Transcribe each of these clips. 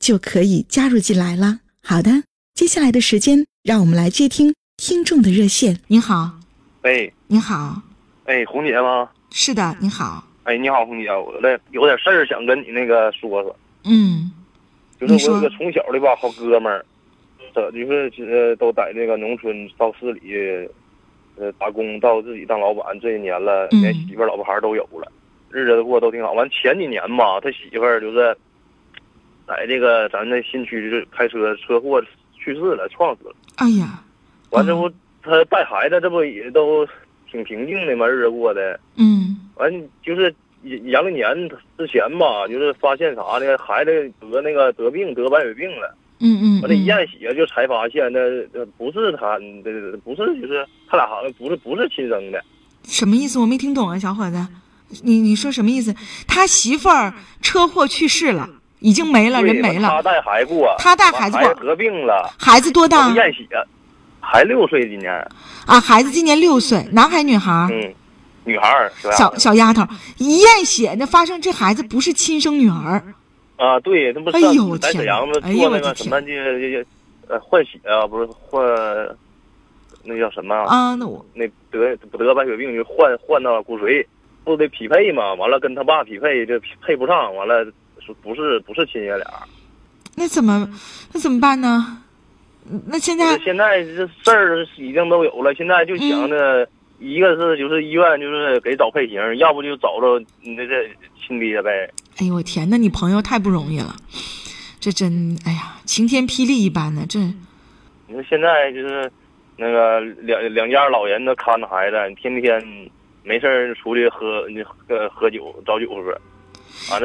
就可以加入进来了。好的，接下来的时间，让我们来接听听众的热线。您好，喂，您好，哎，红姐吗？是的，你好。哎，你好，红姐，我这有点事儿想跟你那个说说。嗯，就是我有个从小的吧好哥们儿，这就是呃都在那个农村到市里。呃，打工到自己当老板这些年了，连媳妇儿、老婆孩儿都有了，日子过都挺好。完前几年吧，他媳妇儿就是在这个咱这新区就开车车祸去世了，撞死了。哎呀！完这不他带孩子，这不也都挺平静的嘛，日子过的。嗯。完就是阳历年之前吧，就是发现啥呢？孩子得那个得病，得白血病了。嗯嗯，完了，一验血就才发现，那不是他，这不是，就是他俩好像不是不是亲生的。什么意思？我没听懂啊，小伙子，你你说什么意思？他媳妇儿车祸去世了，已经没了，人没了。他带孩子过，他带孩子过，得病了。孩子多大？验血，还六岁今年。啊，孩子今年六岁，男孩女孩？嗯，女孩小小丫头，一验血，那发生这孩子不是亲生女儿。啊，对，那不是在沈阳吗？做那个什么这这呃换血啊，不是换，那叫什么啊？那我那得得白血病就换换到骨髓，不得匹配嘛？完了跟他爸匹配，这配不上，完了说不是不是亲爷俩。那怎么那怎么办呢？那现在现在这事儿已经都有了，现在就想着一个是就是医院就是给找配型，要不就找着你那这亲爹呗。哎呦我天，那你朋友太不容易了，这真哎呀晴天霹雳一般的，这。你说现在就是那个两两家老人都看着孩子，天天没事出去喝喝喝酒找酒喝。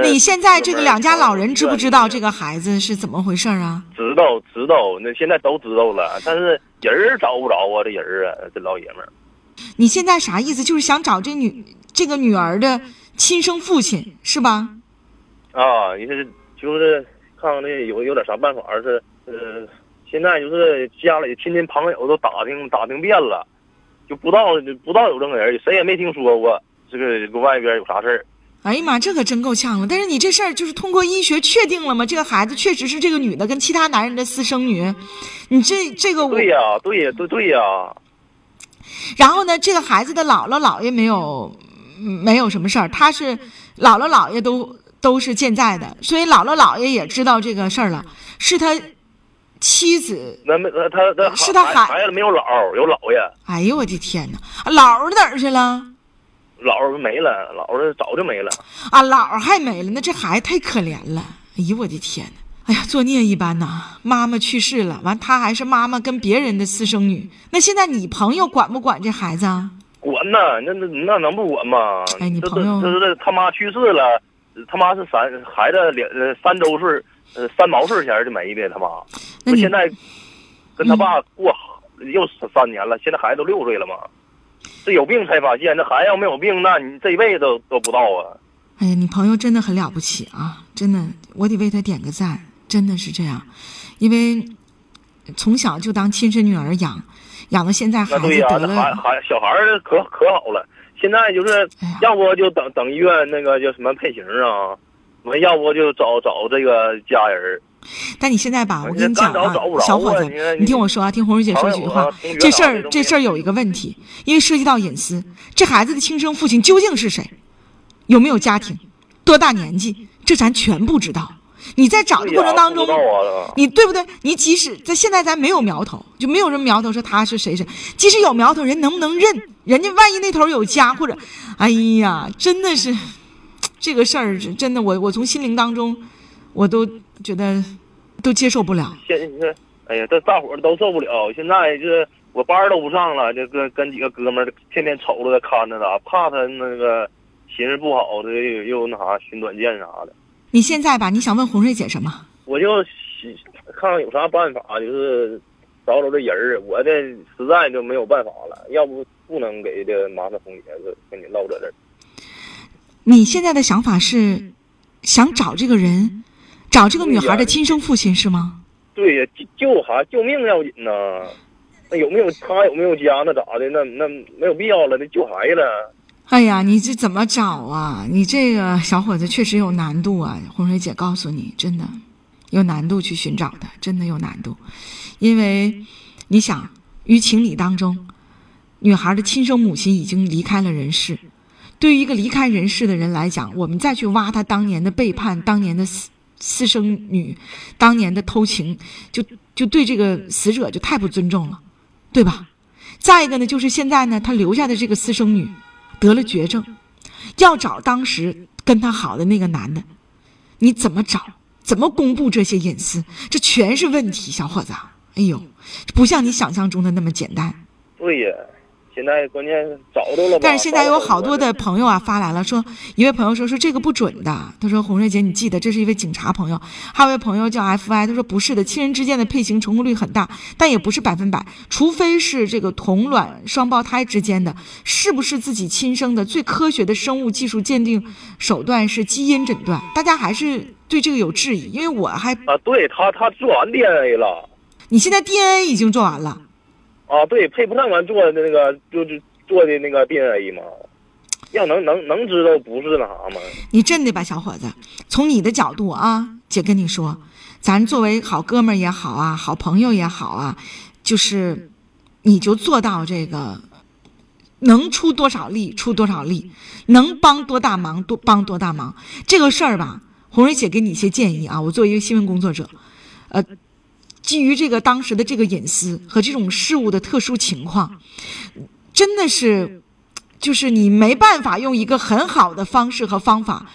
你现在这个两家老人知不知道这个孩子是怎么回事啊？知道知道，那现在都知道了，但是人儿找不着啊，这人儿啊，这老爷们儿。你现在啥意思？就是想找这女这个女儿的亲生父亲是吧？啊，你是就是看看那有有点啥办法是呃，现在就是家里亲戚朋友都打听打听遍了，就不知道不知道有这个人，谁也没听说过这个外边有啥事儿。哎呀妈，这可真够呛了！但是你这事儿就是通过医学确定了吗？这个孩子确实是这个女的跟其他男人的私生女，你这这个对呀，对呀，对对呀。然后呢，这个孩子的姥姥姥爷没有没有什么事儿，他是姥姥姥爷都。都是健在的，所以姥姥姥爷也知道这个事儿了，是他妻子。那没他他是他孩孩子没有姥有姥爷。哎呦我的天哪，姥儿哪儿去了？姥儿没了，姥儿早就没了。啊，姥儿还没了，那这孩子太可怜了。哎呦我的天哪，哎呀作孽一般呐！妈妈去世了，完他还是妈妈跟别人的私生女。那现在你朋友管不管这孩子啊？管呐，那那那能不管吗？哎，你朋友就是他妈去世了。他妈是三孩子两呃三周岁呃三毛岁前就没的他妈，那现在跟他爸过又三年了，现在孩子都六岁了嘛，这有病才发现，这孩子要没有病，那你这一辈子都都不到啊。哎呀，你朋友真的很了不起啊，真的，我得为他点个赞，真的是这样，因为从小就当亲生女儿养，养到现在孩子得了，孩孩小孩可可好了。现在就是，要不就等等医院那个叫什么配型啊，完要不就找找这个家人。但你现在吧，我跟你讲啊，小伙子，你听我说啊，听红蕊姐说几句话。这事儿这事儿有一个问题，因为涉及到隐私，这孩子的亲生父亲究竟是谁？有没有家庭？多大年纪？这咱全不知道。你在找的过程当中，你对不对？你即使在现在咱没有苗头，就没有人苗头说他是谁谁，即使有苗头，人能不能认？人家万一那头有家，或者，哎呀，真的是这个事儿，真的我我从心灵当中，我都觉得都接受不了。现在，哎呀，这大伙儿都受不了。现在这我班儿都不上了，这跟跟几个哥们儿天天瞅着他看着他，怕他那个心思不好的又又那啥寻短见啥的。你现在吧，你想问红瑞姐什么？我就想看看有啥办法，就是找找这人儿。我这实在就没有办法了，要不不能给这麻烦红姐子跟你唠在这儿。你现在的想法是想找这个人，找这个女孩的亲生父亲是吗？对呀，救救孩救命要紧呐。那有没有他有没有家？那咋的？那那没有必要了，那救孩子。哎呀，你这怎么找啊？你这个小伙子确实有难度啊！红水姐告诉你，真的有难度去寻找的，真的有难度，因为你想，于情理当中，女孩的亲生母亲已经离开了人世。对于一个离开人世的人来讲，我们再去挖他当年的背叛、当年的私生女、当年的偷情，就就对这个死者就太不尊重了，对吧？再一个呢，就是现在呢，他留下的这个私生女得了绝症，要找当时跟他好的那个男的，你怎么找？怎么公布这些隐私？这全是问题，小伙子。哎呦，不像你想象中的那么简单。对呀，现在关键是找着了？但是现在有好多的朋友啊发来了，说一位朋友说说这个不准的，他说红瑞姐你记得这是一位警察朋友，还有一位朋友叫 FY，他说不是的，亲人之间的配型成功率很大，但也不是百分百，除非是这个同卵双胞胎之间的，是不是自己亲生的？最科学的生物技术鉴定手段是基因诊断，大家还是对这个有质疑，因为我还啊，对他他做完 DNA 了你现在 DNA 已经做完了。啊，对配不上完做的那个就是做的那个 DNA 嘛，要能能能知道不是那啥吗？你真的吧，小伙子，从你的角度啊，姐跟你说，咱作为好哥们儿也好啊，好朋友也好啊，就是你就做到这个，能出多少力出多少力，能帮多大忙多帮多大忙。这个事儿吧，红蕊姐给你一些建议啊，我作为一个新闻工作者，呃。基于这个当时的这个隐私和这种事物的特殊情况，真的是，就是你没办法用一个很好的方式和方法，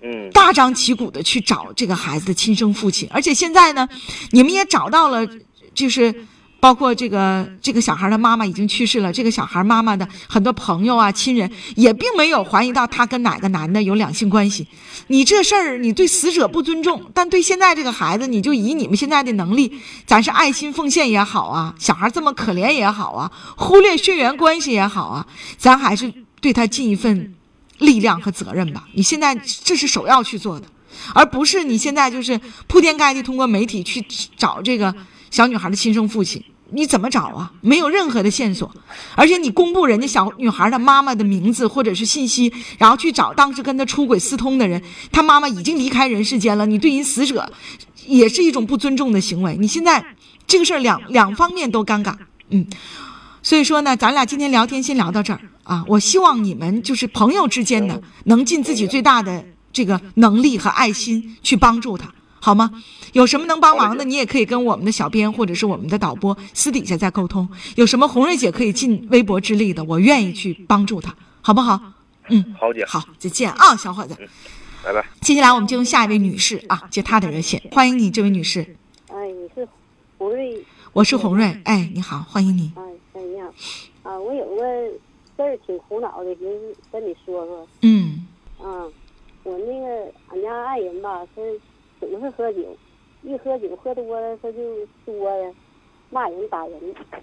嗯，大张旗鼓的去找这个孩子的亲生父亲。而且现在呢，你们也找到了，就是包括这个这个小孩的妈妈已经去世了，这个小孩妈妈的很多朋友啊、亲人也并没有怀疑到他跟哪个男的有两性关系。你这事儿，你对死者不尊重，但对现在这个孩子，你就以你们现在的能力，咱是爱心奉献也好啊，小孩这么可怜也好啊，忽略血缘关系也好啊，咱还是对他尽一份力量和责任吧。你现在这是首要去做的，而不是你现在就是铺天盖地通过媒体去找这个小女孩的亲生父亲。你怎么找啊？没有任何的线索，而且你公布人家小女孩的妈妈的名字或者是信息，然后去找当时跟她出轨私通的人，她妈妈已经离开人世间了，你对人死者也是一种不尊重的行为。你现在这个事儿两两方面都尴尬，嗯，所以说呢，咱俩今天聊天先聊到这儿啊。我希望你们就是朋友之间的，能尽自己最大的这个能力和爱心去帮助她，好吗？有什么能帮忙的，你也可以跟我们的小编或者是我们的导播私底下再沟通。有什么红瑞姐可以尽微薄之力的，我愿意去帮助她，好不好？嗯，好姐，好，再见啊，小伙子。拜拜。接下来我们就用下一位女士啊，接她的热线，欢迎你，这位女士，哎，你是红瑞？我是红瑞，哎，你好，欢迎你。哎，哎你好，啊，我有个事儿挺苦恼的，就是跟你说说。嗯啊，我那个俺家爱人吧，他总是喝酒，一喝酒喝多了，他就说呀，骂人打人，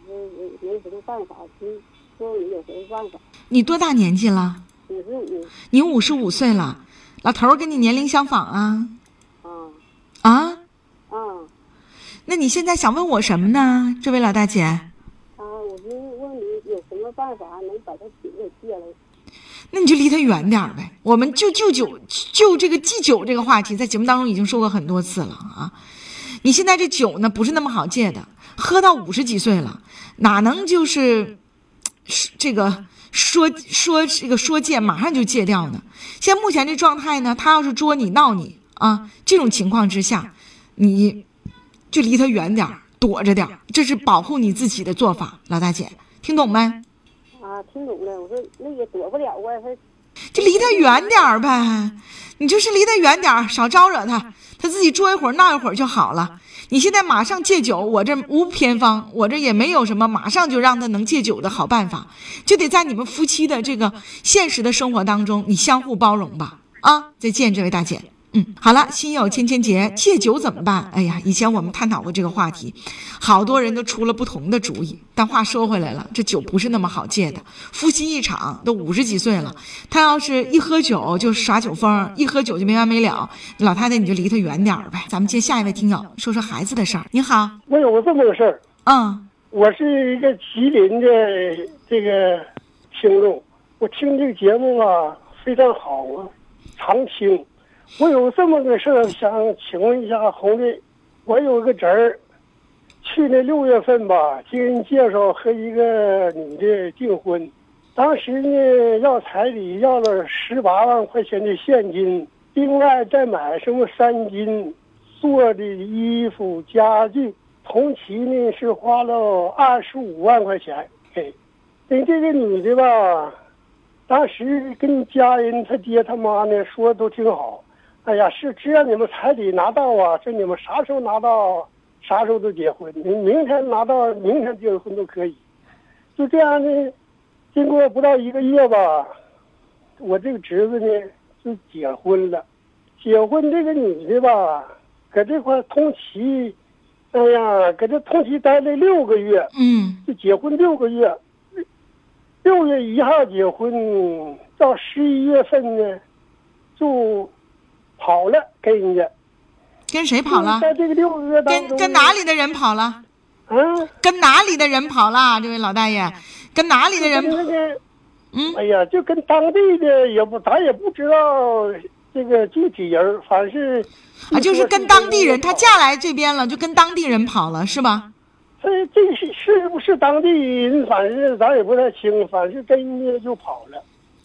我没没什么办法，听说你有什么办法？你多大年纪了？五十五你五十五岁了，老头儿跟你年龄相仿啊啊啊？啊那你现在想问我什么呢，这位老大姐？啊！我是问你有什么办法能把他酒给戒了？那你就离他远点呗。我们就就酒就这个忌酒这个话题，在节目当中已经说过很多次了啊。你现在这酒呢，不是那么好戒的，喝到五十几岁了，哪能就是这个说说这个说戒马上就戒掉呢？现在目前这状态呢，他要是捉你闹你啊，这种情况之下，你就离他远点，躲着点，这是保护你自己的做法。老大姐，听懂没？啊，听懂了。我说那也躲不了啊，他就离他远点儿呗，你就是离他远点儿，少招惹他，他自己作一会儿闹一会儿就好了。你现在马上戒酒，我这无偏方，我这也没有什么马上就让他能戒酒的好办法，就得在你们夫妻的这个现实的生活当中，你相互包容吧。啊，再见，这位大姐。嗯，好了，心有千千结，戒酒怎么办？哎呀，以前我们探讨过这个话题，好多人都出了不同的主意。但话说回来了，这酒不是那么好戒的。夫妻一场都五十几岁了，他要是一喝酒就耍酒疯，一喝酒就没完没了，老太太你就离他远点儿呗。咱们接下一位听友，说说孩子的事儿。你好，我有个这么个事儿，嗯我是一个吉林的这个听众，我听这个节目啊非常好啊，常听。我有这么个事儿，想请问一下红瑞，我有个侄儿，去年六月份吧，经人介绍和一个女的订婚，当时呢要彩礼要了十八万块钱的现金，另外再买什么三金做的衣服家具，同期呢是花了二十五万块钱给。等这个女的吧，当时跟家人他爹他妈呢说都挺好，哎呀，是只要你们彩礼拿到啊，这你们啥时候拿到，啥时候都结婚，你明天拿到，明天结婚都可以。就这样呢，经过不到一个月吧，我这个侄子呢就结婚了。结婚这个女的吧，搁这块通期，哎呀，搁这通期待了六个月，嗯就结婚六个月，六月一号结婚，到十一月份呢，就跑了，跟人家跟谁跑了？在这个六个月当跟中，跟哪里的人跑了？嗯？跟哪里的人跑了？这位老大爷，跟哪里的人跟？那个，嗯哎呀，就跟当地的也不，咱也不知道这个具体人，反正是啊，就是跟当地人，他嫁来这边了，就跟当地人跑了，是吧？这这是是不是当地人，反正咱也不太清，反正跟人家就跑了。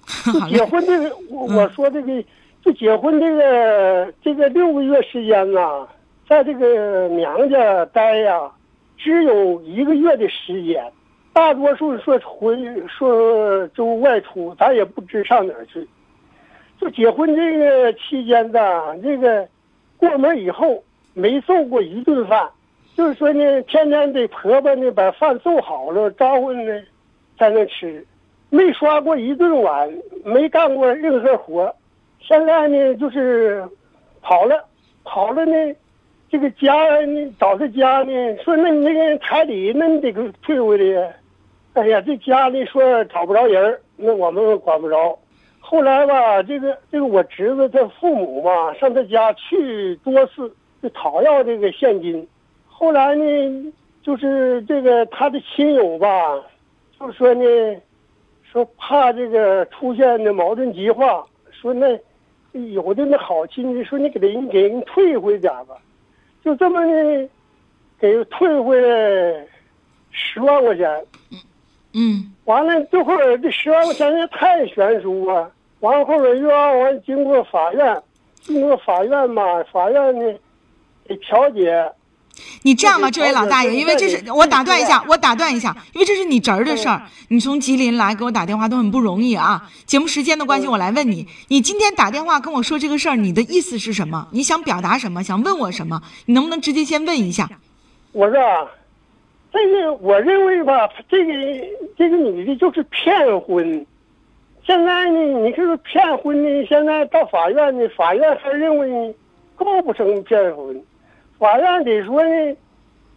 结，婚这个，我嗯我说这个，就结婚这个这个六个月时间呐，在这个娘家待呀，只有一个月的时间，大多数说回说就外出，咱也不知上哪儿去。就结婚这个期间呢，这个过门以后没做过一顿饭，就是说呢，天天得婆婆呢把饭做好了招呼呢，在那吃。没刷过一顿碗，没干过任何活。现在呢，就是跑了，跑了呢，这个家呢找他家呢，说那你那个彩礼，那你得给退回来呀。哎呀，这家里说找不着人那我们管不着。后来吧，这个这个我侄子他父母嘛，上他家去多次就讨要这个现金。后来呢，就是这个他的亲友吧，就说呢。说怕这个出现的矛盾激化，说那有的那好亲戚说你给人给人退回点吧，就这么的，给退回来十万块钱。嗯完了这会儿这十万块钱也太悬殊啊！完了后边又让我经过法院，经过法院嘛，法院呢得调解。你这样吧，这位老大爷，因为这是我打断一下这，个我打断一下，因为这是你侄儿的事儿，你从吉林来给我打电话都很不容易啊。节目时间的关系，我来问你，你今天打电话跟我说这个事儿，你的意思是什么？你想表达什么？想问我什么？你能不能直接先问一下？我说啊，这个我认为吧，这个这个女的就是骗婚。现在呢，你这个骗婚呢，现在到法院呢，法院还认为构不成骗婚，法院得说呢，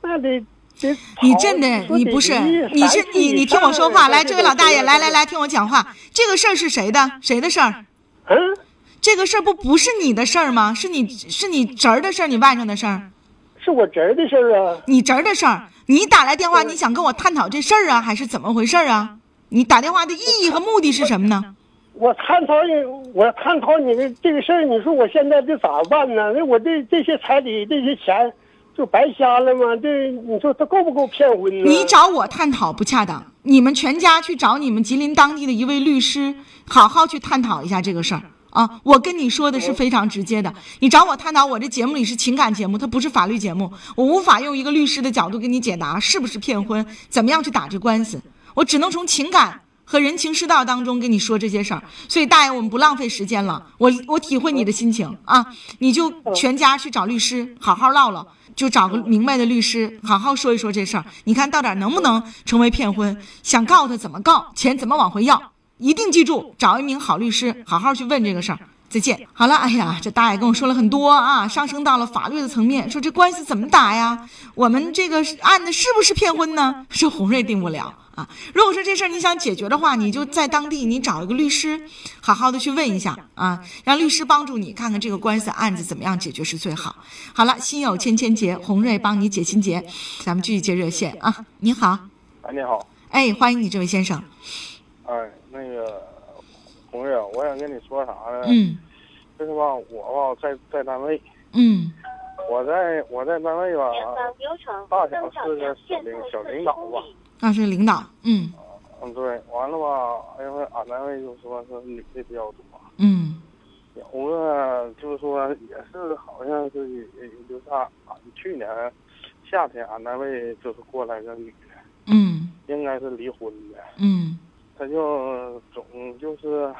那得得。你真的，你不是，你是你，你听我说话，来，这位老大爷，来来来，听我讲话。这个事儿是谁的？谁的事儿？嗯，这个事儿不不是你的事儿吗？是你是你侄儿的事儿，你外甥的事儿，是我侄儿的事儿啊。你侄儿的事儿。你打来电话，你想跟我探讨这事儿啊，还是怎么回事儿啊？你打电话的意义和目的是什么呢？我探讨你，我探讨你的这个事儿，你说我现在这咋办呢？那我这这些彩礼这些钱就白瞎了吗？这你说他够不够骗婚呢？你找我探讨不恰当，你们全家去找你们吉林当地的一位律师，好好去探讨一下这个事儿啊，我跟你说的是非常直接的。你找我探讨，我这节目里是情感节目，它不是法律节目，我无法用一个律师的角度给你解答是不是骗婚，怎么样去打这官司，我只能从情感和人情世道当中跟你说这些事儿。所以大爷，我们不浪费时间了，我我体会你的心情啊，你就全家去找律师好好唠唠，就找个明白的律师好好说一说这事儿，你看到底能不能成为骗婚？想告他怎么告？钱怎么往回要？一定记住，找一名好律师，好好去问这个事儿。再见。好了，哎呀，这大爷跟我说了很多啊，上升到了法律的层面，说这官司怎么打呀？我们这个案子是不是骗婚呢？这红瑞定不了啊。如果说这事儿你想解决的话，你就在当地你找一个律师，好好的去问一下啊，让律师帮助你看看这个官司案子怎么样解决是最好。好了，心有千千结，红瑞帮你解心结，咱们继续接热线啊。你好，哎，你好，哎，欢迎你这位先生。哎，那个红瑞，我想跟你说啥呢？嗯就是吧，我吧在在单位，嗯我在我在单位吧，大小是个小领小领导吧。那是领导。嗯嗯，对，完了吧，因为俺单位就说是女的比较多，嗯有个就是说也是好像是也也就是俺俺去年夏天俺单位就是过来个女的，嗯应该是离婚的，嗯，她就总就是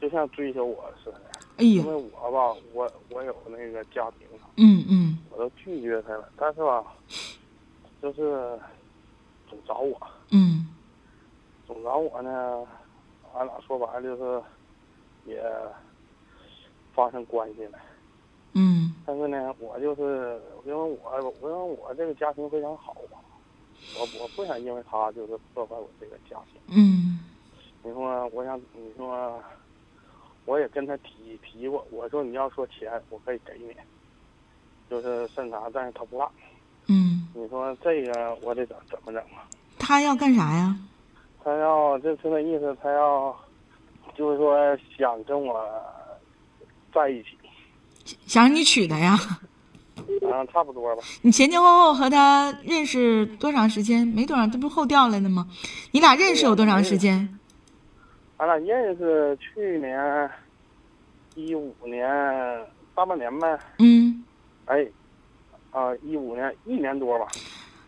就像追求我似的，哎因为，我吧，我我有那个家庭，嗯嗯。我都拒绝他了，但是吧，就是总找我，嗯。总找我呢，俺俩说白了就是也发生关系了。嗯。但是呢，我就是因为我因为我这个家庭非常好嘛，我我不想因为他就是破坏我这个家庭。嗯。你说我想你说，我也跟他提提过，我说你要说钱我可以给你，就是甚啥，但是他不让。嗯，你说这个我得怎怎么整啊？他要干啥呀？他要就是那意思，他要就是说想跟我在一起，想让你娶她呀？啊，差不多吧。你前前后后和他认识多长时间？没多长，这不是后调来的吗？你俩认识有多长时间？俺俩认识去年一五年大半年呗，嗯，哎，啊，一五年一年多吧，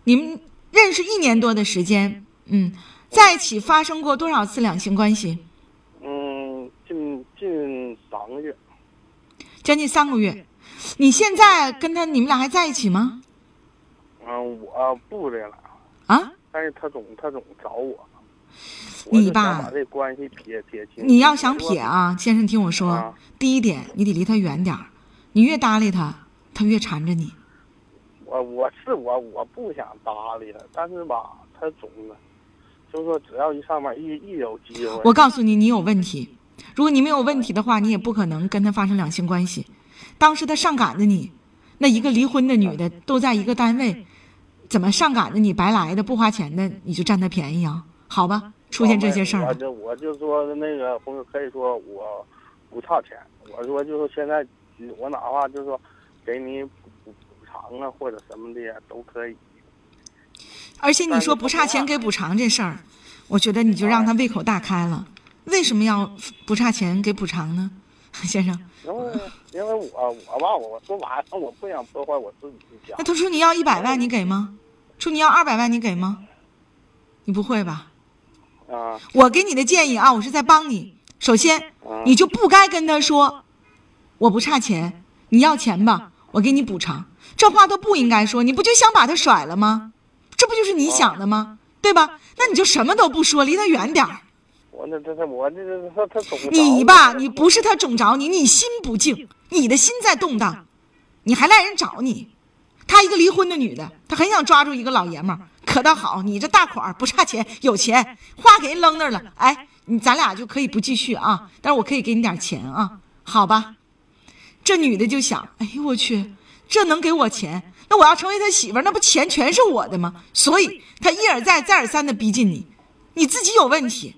你们认识一年多的时间，嗯，在一起发生过多少次两性关系？嗯，近近三个月，将近三个月。你现在跟他，你们俩还在一起吗？嗯，我不的了，啊？但是他总他总找我，你吧我就想把这关系撇撇清。你要想撇啊，先生，听我说，啊第一点，你得离他远点儿。你越搭理他，他越缠着你。我我是我我不想搭理他，但是吧，他总的，就是说只要一上面一一有机会，我告诉你，你有问题。如果你没有问题的话，你也不可能跟他发生两性关系。当时他上赶着你，那一个离婚的女的都在一个单位，怎么上赶着你白来的不花钱的，你就占他便宜啊？好吧，出现这些事儿了。我就我就说那个朋友可以说我不差钱，我说就是现在我哪怕就是说给你补补偿啊或者什么的都可以。而且你说不差钱给补偿这事儿，我觉得你就让他胃口大开了。为什么要不差钱给补偿呢，先生？因为因为我我吧，我说白了，我不想破坏我自己的家那。他说你要一百万，你给吗？说你要二百万，你给吗？你不会吧？啊，我给你的建议啊，我是在帮你。首先，嗯你就不该跟他说我不差钱，你要钱吧，我给你补偿，这话都不应该说。你不就想把他甩了吗？这不就是你想的吗？对吧？那你就什么都不说，离他远点儿。我那这这我这这他他总你吧，你不是他总找你，你心不静，你的心在动荡，你还赖人找你。她一个离婚的女的，她很想抓住一个老爷们儿，可倒好，你这大款不差钱，有钱，话给人扔那儿了。哎，你咱俩就可以不继续啊，但是我可以给你点钱啊，好吧？这女的就想，哎呦我去，这能给我钱？那我要成为他媳妇儿，那不钱全是我的吗？所以她一而再、再而三的逼近你，你自己有问题，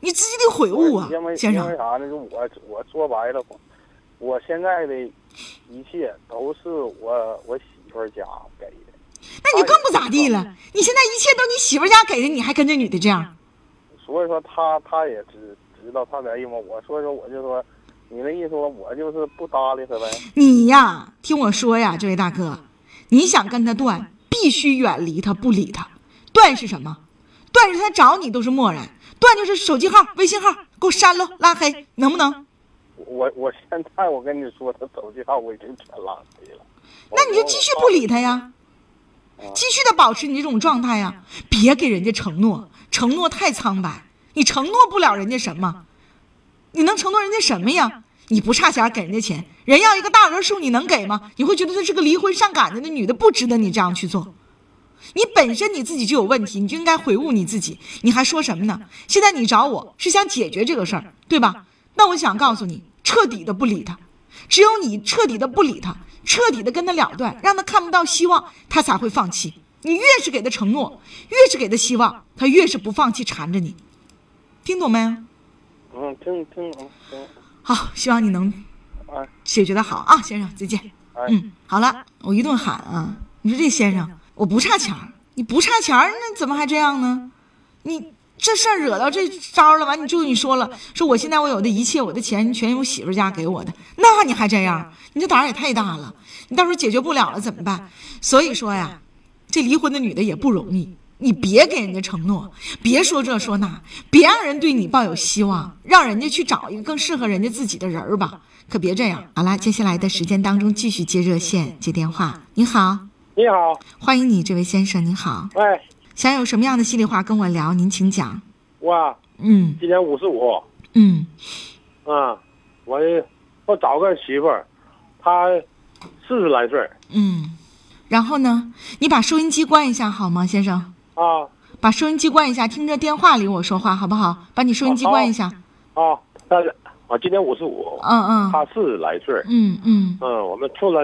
你自己得悔悟啊，先生因为。啥呢？就我我说白了，我现在的一切都是我我媳妇儿家给的。那你就更不咋地了。你现在一切都你媳妇家给的，你还跟这女的这样？所以说他他也知知道他在意嘛。我所以说我就说，你那意思说我就是不搭理他呗？你呀，听我说呀，这位大哥，你想跟他断，必须远离他，不理他。断是什么？断是他找你都是漠然，断就是手机号、微信号给我删了、拉黑，能不能？我我现在我跟你说，他手机号我已经全拉黑了。那你就继续不理他呀，继续的保持你这种状态呀，别给人家承诺，承诺太苍白，你承诺不了人家什么，你能承诺人家什么呀？你不差钱给人家钱，人要一个大额数，你能给吗？你会觉得她是个离婚上赶着的女的，不值得你这样去做。你本身你自己就有问题，你就应该悔悟你自己。你还说什么呢？现在你找我是想解决这个事儿，对吧？那我想告诉你，彻底的不理他，只有你彻底的不理他，彻底的跟他了断，让他看不到希望，他才会放弃。你越是给他承诺，越是给他希望，他越是不放弃，缠着你。听懂没？嗯，听听懂听。好，希望你能哎解决的好啊，先生，再见。哎，嗯，好了，我一顿喊啊！你说这先生，我不差钱儿，你不差钱儿，那怎么还这样呢？你这事儿惹到这招了，完你就你说了，说我现在我有的一切，我的钱全由媳妇家给我的，那你还这样？你这胆儿也太大了！你到时候解决不了了怎么办？所以说呀，这离婚的女的也不容易。你别给人家承诺，别说这说那，别让人对你抱有希望，让人家去找一个更适合人家自己的人儿吧，可别这样。好了，接下来的时间当中继续接热线接电话。你好，你好，欢迎你，这位先生，你好，哎，想有什么样的心里话跟我聊，您请讲。我啊嗯。今年五十五，嗯，啊，我我找个媳妇儿，她四十来岁。嗯，然后呢，你把收音机关一下好吗，先生？啊。把收音机关一下，听着电话里我说话好不好？把你收音机关一下。啊，但是我今年五十五，嗯嗯。她四十来岁，嗯嗯。嗯，我们处了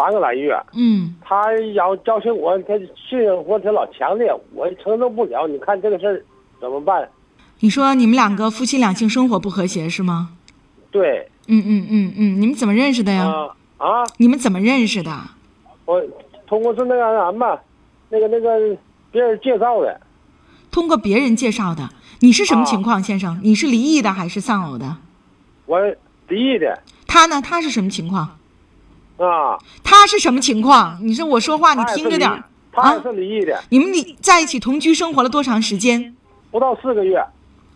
三个来月，嗯，他要教训我，她性生活她老强烈，我承受不了。你看这个事儿怎么办？你说你们两个夫妻两性生活不和谐是吗？对，嗯嗯嗯嗯，你们怎么认识的呀？啊啊，你们怎么认识的？我通过是那个啥嘛，那个那个别人介绍的，通过别人介绍的。你是什么情况，先生？你是离异的还是丧偶的？我离异的他呢？他是什么情况？啊，他是什么情况？你说我说话你听着点儿。他也是离异的，你们离在一起同居生活了多长时间？不到四个月。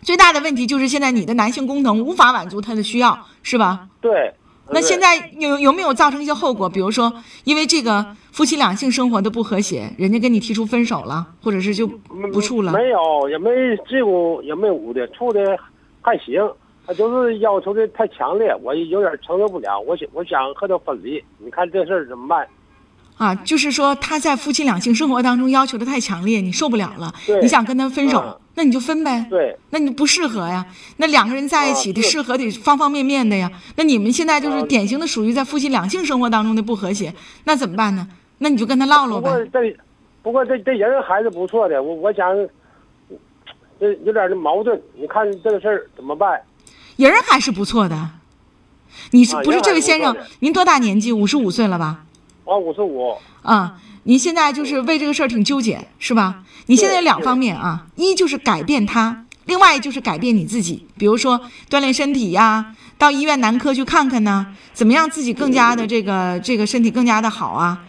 最大的问题就是现在你的男性功能无法满足他的需要，是吧？对，那现在有有没有造成一些后果？比如说，因为这个夫妻两性生活的不和谐，人家跟你提出分手了，或者是就不处了。没有，也没这屋也没屋的，处的还行。他就是要求的太强烈，我有点承受不了。我想，我想和他分离。你看这事儿怎么办？啊，就是说他在夫妻两性生活当中要求的太强烈，你受不了了，你想跟他分手，嗯那你就分呗。对，那你不适合呀。那两个人在一起得适合得方方面面的呀。那你们现在就是啊典型的属于在夫妻两性生活当中的不和谐，那怎么办呢？那你就跟他唠唠呗不过。这，不过这这人还是不错的。我我想，这有点儿矛盾。你看这个事儿怎么办？人儿还是不错的。你是不是这位先生？您多大年纪？五十五岁了吧？啊五十五，啊，您现在就是为这个事儿挺纠结，是吧？你现在有两方面啊，一就是改变他，另外就是改变你自己，比如说锻炼身体呀，到医院男科去看看呢，怎么样自己更加的这个这个身体更加的好啊？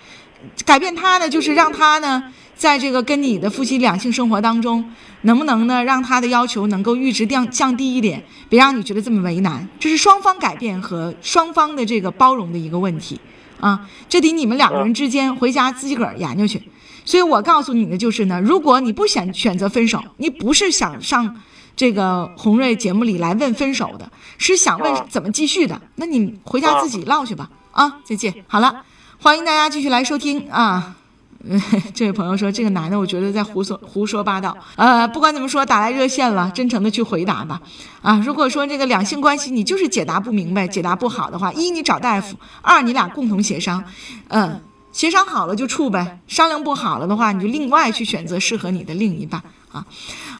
改变他呢，就是让他呢，在这个跟你的夫妻两性生活当中，能不能呢，让他的要求能够阈值降降低一点，别让你觉得这么为难。这是双方改变和双方的这个包容的一个问题啊，这得你们两个人之间回家自己个儿研究去。所以我告诉你的就是呢，如果你不选选择分手，你不是想上这个红瑞节目里来问分手的，是想问啊怎么继续的，那你回家自己唠去吧。啊，再见。好了，欢迎大家继续来收听啊。这位朋友说，这个男的我觉得在胡说胡说八道。呃，不管怎么说，打来热线了，真诚的去回答吧。啊，如果说这个两性关系你就是解答不明白、解答不好的话，一你找大夫，二你俩共同协商，嗯、协商好了就处呗，商量不好了的话，你就另外去选择适合你的另一半啊。